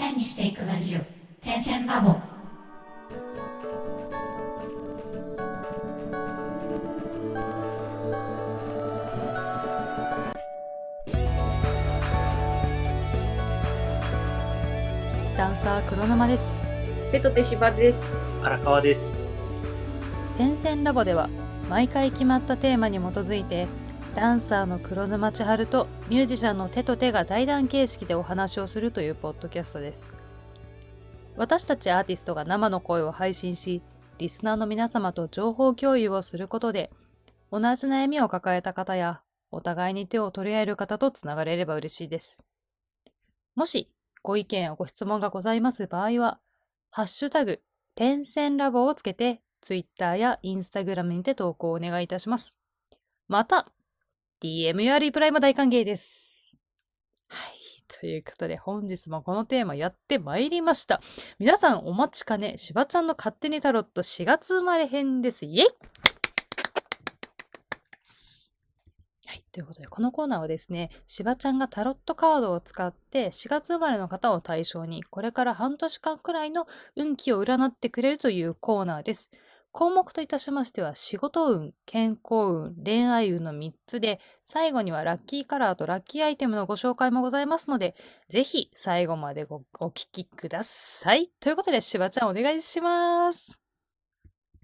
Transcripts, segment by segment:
線にしていくラジオ点線ラボダンサー黒沼ですペトテ芝です。荒川です。点線ラボでは毎回決まったテーマに基づいてダンサーの黒沼千春とミュージシャンの手と手が対談形式でお話をするというポッドキャストです私たちアーティストが生の声を配信しリスナーの皆様と情報共有をすることで同じ悩みを抱えた方やお互いに手を取り合える方とつながれれば嬉しいですもしご意見やご質問がございます場合はハッシュタグ点線ラボをつけて、Twitter や Instagram にて投稿をお願いいたします。また、DM やリプライも大歓迎です。はい。ということで、本日もこのテーマやってまいりました。皆さんお待ちかね、しばちゃんの勝手にタロット4月生まれ編です。イェイはい。ということで、このコーナーはですね、しばちゃんがタロットカードを使って4月生まれの方を対象に、これから半年間くらいの運気を占ってくれるというコーナーです。項目といたしましては、仕事運、健康運、恋愛運の3つで、最後にはラッキーカラーとラッキーアイテムのご紹介もございますので、ぜひ最後までごお聞きください。ということで、しばちゃんお願いします。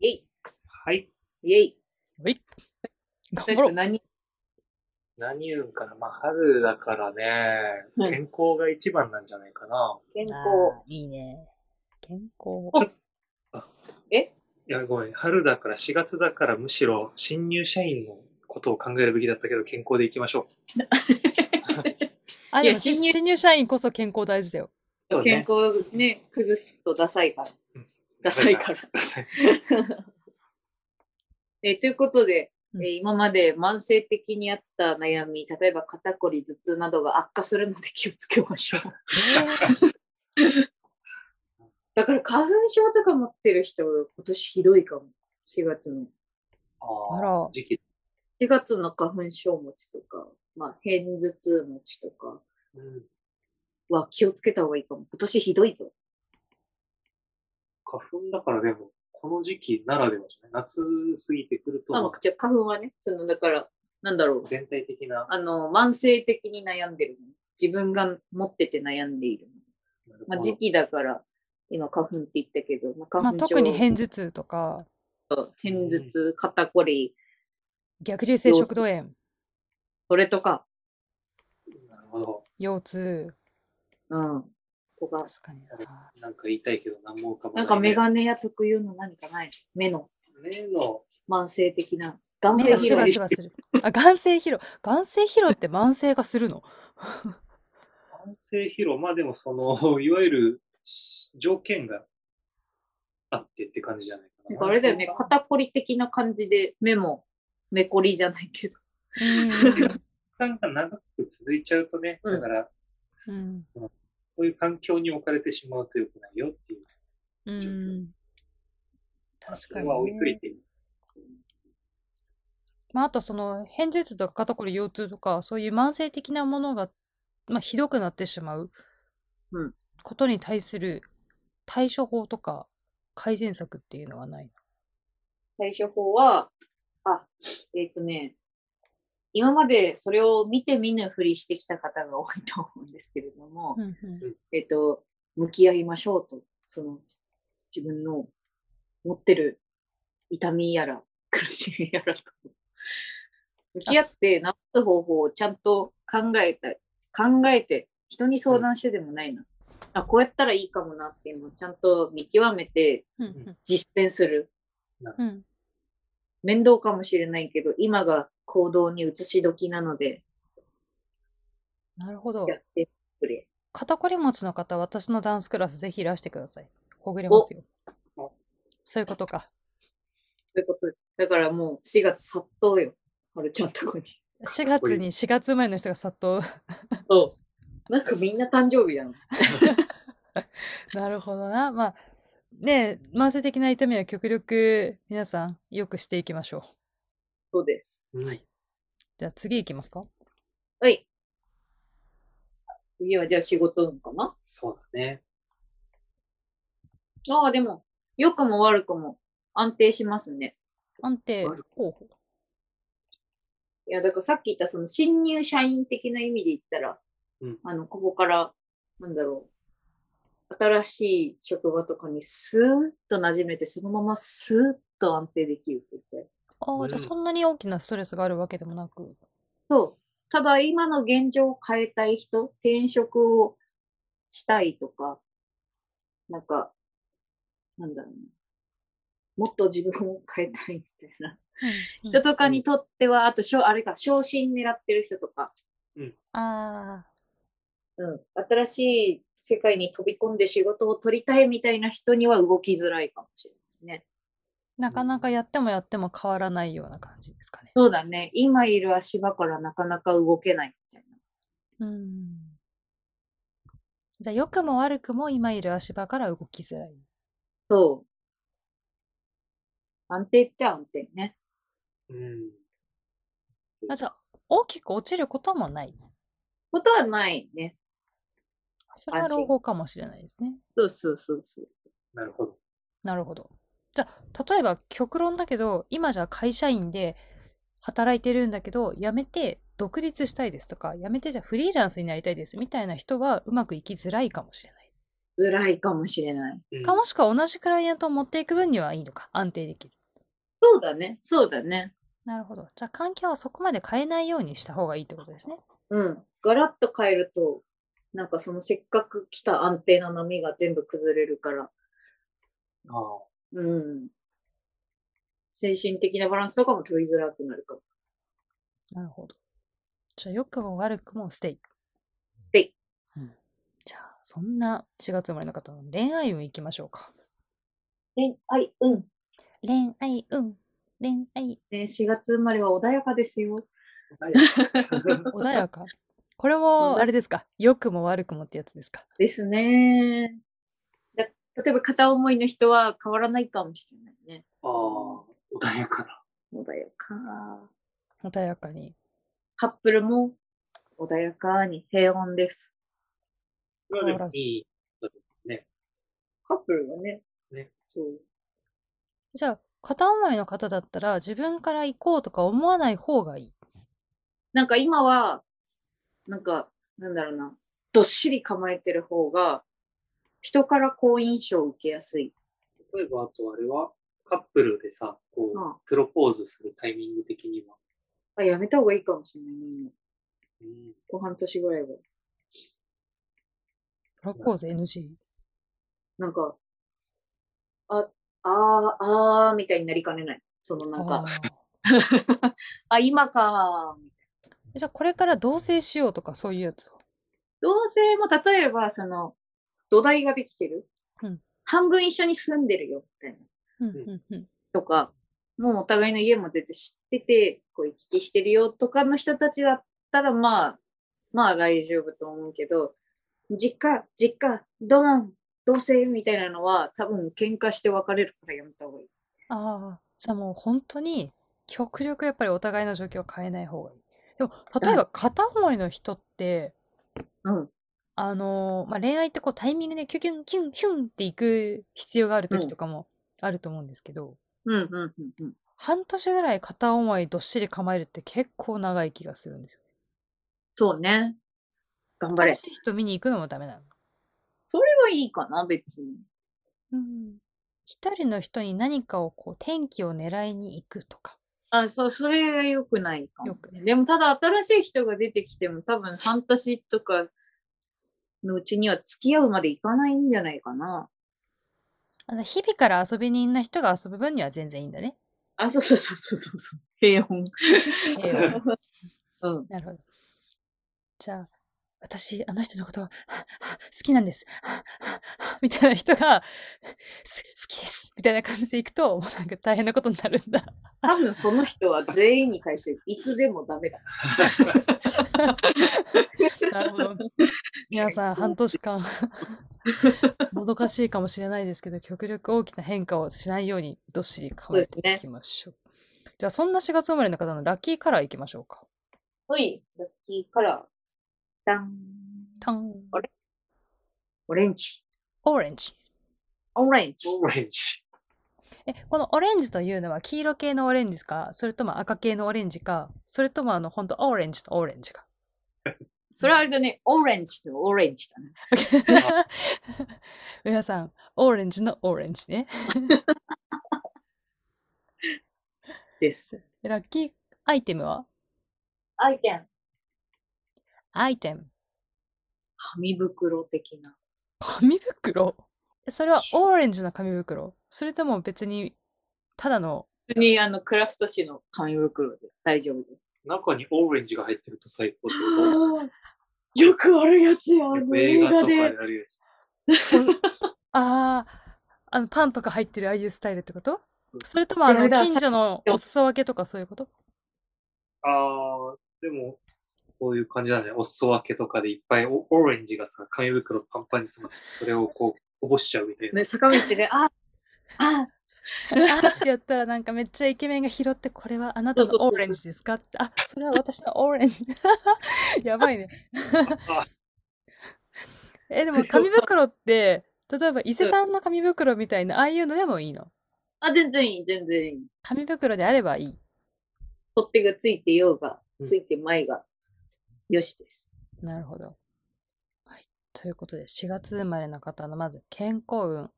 イェイはい。イェイほい。頑確張ろう。か何何言うんかな。まあ、春だからね、うん健康が一番なんじゃないかな。健康。いいね。健康。ちょえいや、ごめん。春だから、4月だから、むしろ新入社員のことを考えるべきだったけど、健康でいきましょ あ、いや新入新入社員こそ健康大事だよ。う。そう健ね。康ね、崩すとダサいからうん。ダサいから。えーということで、うんえー今まで慢性的にあった悩み、例えば肩こり、頭痛などが悪化するので気をつけましょう。だから花粉症とか持ってる人、今年ひどいかも。4月の。ああらー時期。4月の花粉症持ちとか、まあ、片頭痛持ちとかうん。は気をつけた方がいいかも。今年ひどいぞ。花粉だからでも、この時期ならではじゃない？夏過ぎてくると、まあ、じゃあ花粉はね、その、だから、なんだろう。全体的な、あの、慢性的に悩んでるの。自分が持ってて悩んでいるの。まあ、時期だから、今花粉って言ったけど、まあ、まあ、花粉症、特に片頭痛とか、片頭痛、肩こり、逆流性食道炎、それとか、なるほど。腰痛。うん。とか、確かにな。なんか言いたいけど、何も浮かばな。ないんかメガネや特有の何かない？目の目の、慢性的な、眼性疲労ワシワする。あ、眼性疲労。眼性疲労って慢性化するの？慢性疲労、まあでもその、いわゆるし条件があってって感じじゃないかな。あれだよね、肩こり的な感じで、目も目こりじゃないけど。うん時間が長く続いちゃうとね、うんだから、うん。こういう環境に置かれてしまうと良くないよっていう。うん。確そかに、れは置いといね。て。まあ、あとその、片頭痛とか肩こり、腰痛とか、そういう慢性的なものが、まあ、ひどくなってしまううんことに対する対処法とか改善策っていうのはない対処法は、あ、えっ、とね、今までそれを見て見ぬふりしてきた方が多いと思うんですけれども、の。うんうんえっ、と、向き合いましょうと、その、自分の持ってる痛みやら、苦しみやらと、向き合って治す方法をちゃんと考えた、考えて、人に相談してでもないな。あ、こうやったらいいかもなっていうのをちゃんと見極めてうん実践する。うん面倒かもしれないけど、今が行動に移し時なので、なるほど。やってくれ。肩こり持ちの方、私のダンスクラスぜひいらしてください。ほぐれますよお。そういうことか。ということです。だからもう4月殺到よ。はるちゃんとこに。4月に4月生まれの人が殺到。そう。なんかみんな誕生日だな。なるほどな。まあ、ねえ慢性的な痛みは極力皆さんよくしていきましょう。そうです。はい。じゃあ次行きますか？はい。次はじゃあ仕事運かな？そうだね。ああ、でも、良くも悪くも安定しますね。安定悪候補。いや、だからさっき言ったその新入社員的な意味で言ったら、うんあの、ここから、なんだろう、新しい職場とかにスーッと馴染めて、そのままスーッと安定できるって言って。ああ、じゃあうんそんなに大きなストレスがあるわけでもなく。そう。ただ、今の現状を変えたい人、転職をしたいとか、なんか、なんだろうな。もっと自分を変えたいみたいな。うん人とかにとっては、あとしょ、あれか、昇進狙ってる人とか、あうん、新しい世界に飛び込んで仕事を取りたいみたいな人には動きづらいかもしれないね。あ、なかなかやってもやっても変わらないような感じですかね。そうだね。今いる足場からなかなか動けないみたいな。うん。じゃあ、良くも悪くも今いる足場から動きづらい。そう。安定っちゃ安定ね。うん。あ、じゃあ、大きく落ちることもない。ことはないね。それは朗報かもしれないですね。そうそうそうそう。なるほど。なるほど。じゃあ、例えば極論だけど、今じゃあ会社員で働いてるんだけど、辞めて独立したいですとか、辞めてじゃあフリーランスになりたいですみたいな人はうまくいきづらいかもしれない。辛いかもしれない。うんかもしくは同じクライアントを持っていく分にはいいのか、安定できる。そうだね。そうだね。なるほど。じゃあ環境はそこまで変えないようにした方がいいってことですね。うん。ガラッと変えると、なんかそのせっかく来た安定な波が全部崩れるから、ああうん。精神的なバランスとかも取りづらくなるかも。なるほど。じゃあ良くも悪くもステイ。ステイ。うん。じゃあ、そんな4月生まれの方の恋愛運いきましょうか。恋愛運。恋愛運。恋愛ね、4月生まれは穏やかですよ。穏やか？これも、うんあれですか？良くも悪くもってやつですか？ですね。だ例えば片思いの人は変わらないかもしれないね。ああ、穏やかな。穏やか。穏やかに。カップルも穏やかに平穏です。これはでもいいね。カップルはね。ねそう。じゃあ、片思いの方だったら自分から行こうとか思わない方がいい？なんか今は、なんか、なんだろうな、どっしり構えてる方が、人から好印象を受けやすい。例えば、あとあれは、カップルでさ、こう、うんプロポーズするタイミング的には。あ、やめた方がいいかもしれないね。今うん、こう半年ぐらいは。プロポーズ NG。なんか、あ、あー、あー、みたいになりかねない。そのなんあか、ー あ今かー。じゃあ、これから同棲しようとかそういうやつを。同性も例えば、その、土台ができてる。うん半分一緒に住んでるよ、みたいな。うんうんうん。とか、もうお互いの家も全然知ってて、こう行き来してるよとかの人たちだったら、まあ、まあ大丈夫と思うけど、実家、実家、ドーン、同棲みたいなのは多分喧嘩して別れるからやめた方がいい。ああ、じゃあもう本当に極力やっぱりお互いの状況を変えない方がいい。でも、例えば片思いの人って、うん。あのーまあ、恋愛ってこうタイミングでキュキュンキュンキュンっていく必要がある時とかもあると思うんですけど、うん、うん、うん、うん。半年ぐらい片思いどっしり構えるって結構長い気がするんですよ。そうね。頑張れ楽。しい人見に行くのもダメなの。それはいいかな、別に。うん。一人の人に何かをこう天気を狙いに行くとか。あ、そう、それが良くないかも、良くでも、ただ新しい人が出てきても多分 半年とかのうちには付き合うまでいかないんじゃないかな。あ日々から遊び人な人が遊ぶ分には全然いいんだね。あ、そうそうそうそうそうそう。平穏。平穏 うん。なるほど。じゃあ、私、あの人のことは、はは好きなんです。みたいな人が。みたいな感じでいくと、もうなんか大変なことになるんだ。多分その人は全員に対していつでもダメだ。なるほど。皆さん、半年間、もどかしいかもしれないですけど、極力大きな変化をしないように、どっしり構えていきましょう。じゃあ、そんな4月生まれの方のラッキーカラーいきましょうか。ほい、ラッキーカラー。ダン。タン。あれ？オレンジ。オレンジ。オレンジ。オレンジ。え、このオレンジというのは黄色系のオレンジか、それとも赤系のオレンジか、それともあの、本当オレンジとオレンジか？それはあれだね、オレンジとオレンジだね。皆さん、オレンジのオレンジね。です。ラッキーアイテムは？アイテム。アイテム。紙袋的な。紙袋？それはオレンジの紙袋？それとも別に、ただの、普通にあのクラフト紙の紙袋で大丈夫です。中にオレンジが入ってると最高ってこよくあるやつや、あとの映画とかで。あるやつ。ああ、あの、パンとか入ってるああいうスタイルってこと？それともあの、近所のお裾分けとかそういうこと？ああ、でも、こういう感じだね。お裾分けとかでいっぱいオオレンジがさ、紙袋パンパンに詰まって、それをこう、こぼしちゃうみたいな。ね、坂道で、あ、あ、あーってやったらなんかめっちゃイケメンが拾ってこれはあなたのオレンジですかってあそれは私のオレンジ やばいねあえでも紙袋って例えば伊勢丹の紙袋みたいなああいうのでもいいの？あ、全然いい、全然いい。紙袋であればいい取っ手がついてようがう、んついてまいが、よしです。なるほど。はい。ということで、4月生まれの方のまず健康運。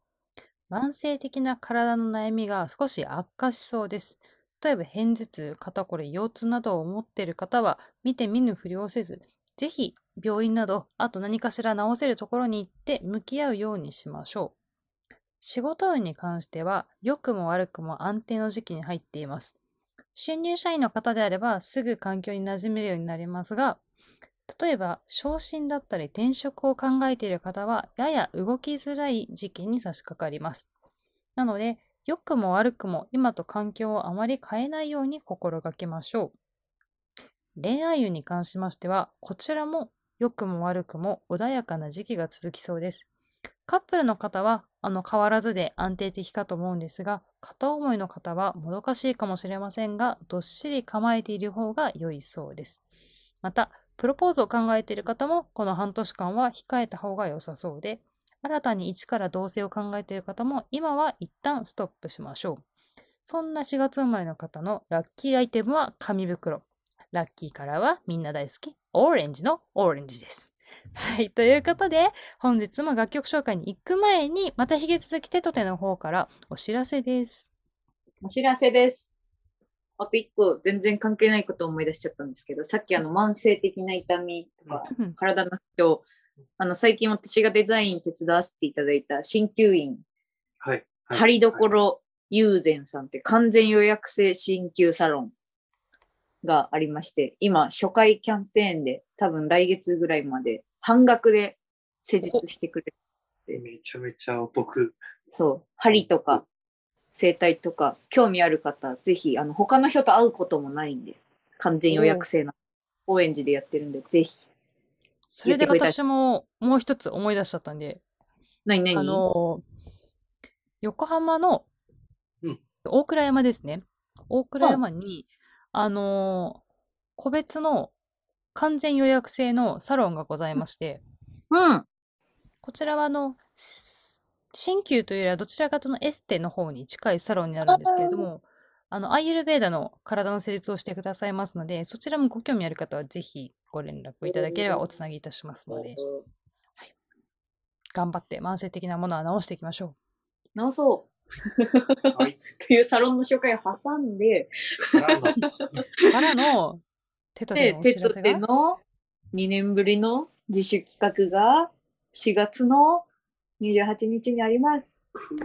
慢性的な体の悩みが少し悪化しそうです。例えば、片頭痛、肩こり、腰痛などを持っている方は、見て見ぬふりをせず、ぜひ病院など、あと何かしら治せるところに行って向き合うようにしましょう。仕事運に関しては、良くも悪くも安定の時期に入っています。新入社員の方であれば、すぐ環境に馴染めるようになりますが、例えば、昇進だったり転職を考えている方は、やや動きづらい時期に差し掛かります。なので、良くも悪くも今と環境をあまり変えないように心がけましょう。恋愛運に関しましては、こちらも良くも悪くも穏やかな時期が続きそうです。カップルの方は、あの、変わらずで安定的かと思うんですが、片思いの方はもどかしいかもしれませんが、どっしり構えている方が良いそうです。また、プロポーズを考えている方も、この半年間は控えた方が良さそうで、新たに一から同棲を考えている方も、今は一旦ストップしましょう。そんな4月生まれの方のラッキーアイテムは紙袋。ラッキーカラーはみんな大好き、オレンジのオレンジです。はい。ということで、本日も楽曲紹介に行く前に、また引き続き手と手の方からお知らせです。お知らせです。あと一個、全然関係ないことを思い出しちゃったんですけど、さっきあの慢性的な痛みとか、うん。体の不調、あの、最近私がデザイン手伝わせていただいた鍼灸院、はい。はい。針どころ友禅さんって完全予約制鍼灸サロンがありまして、今初回キャンペーンで多分来月ぐらいまで半額で施術してくれる。めちゃめちゃお得。そう、針とか整体とか興味ある方、ぜひ、あの、他の人と会うこともないんで、完全予約制な、高円寺でやってるんで、ぜひ。それで私ももう一つ思い出しちゃったんで、何何？あの横浜のうん大倉山ですね。大倉山に、あの個別の完全予約制のサロンがございまして、うん。こちらはあの、し鍼灸というよりはどちらかというとエステの方に近いサロンになるんですけれども、あの、アイユルベーダの体の施術をしてくださいますので、そちらもご興味ある方はぜひご連絡をいただければおつなぎいたしますので、頑張って慢性的なものは直していきましょ直そう。はい。というサロンの紹介を挟んで、からの手と手の2年ぶりの自主企画が4月の28日にあります。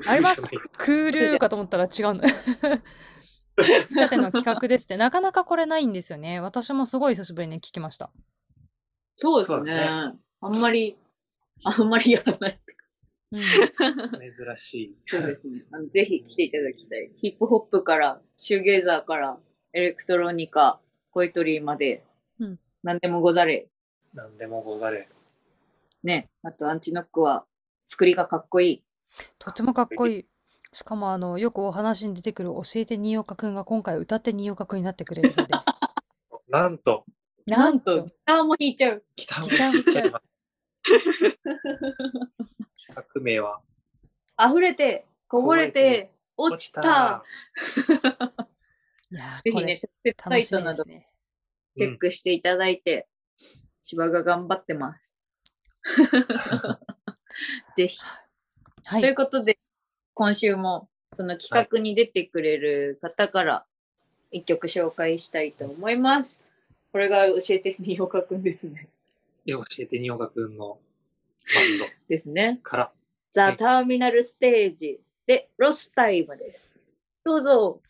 あります クールかと思ったら違うん だ。手と手の企画ですって、なかなかこれないんですよね。私もすごい久しぶりに聞きました。そうですね。そうだあんまり、あんまりやらない。うん、珍しい。そうですね。あのぜひ来ていただきたい。ヒップホップから、シューゲーザーから、エレクトロニカ、ポエトリーまで、うん何でもござれ。なんでもござれ。ね。あと、アンチノックは、作りがかっこいい。とてもかっこいい。しかも、あの、よくお話に出てくる教えて新岡くんが今回歌って新岡くんになってくれるので。なんと、なんと、ギターも弾いちゃう。ギターも来ちゃいます。企画名は、溢れて、こぼれて、落ちた。ぜひね、特設サイ楽しトなどみですね。チェックしていただいて、芝が頑張ってます。ぜひ。というはい。ことで、今週もその企画に出てくれる方から一曲紹介したいと思います。これが教えてみようかくんですね。教えてにおかくんのバンド ですね。から、ザ・はいターミナルステージでロスタイムです。どうぞ。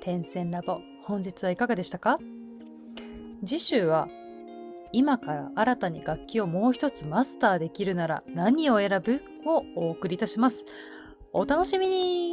点線ラボ本日はいかがでしたか？次週は今から新たに楽器をもう一つマスターできるなら何を選ぶ？をお送りいたします。お楽しみに。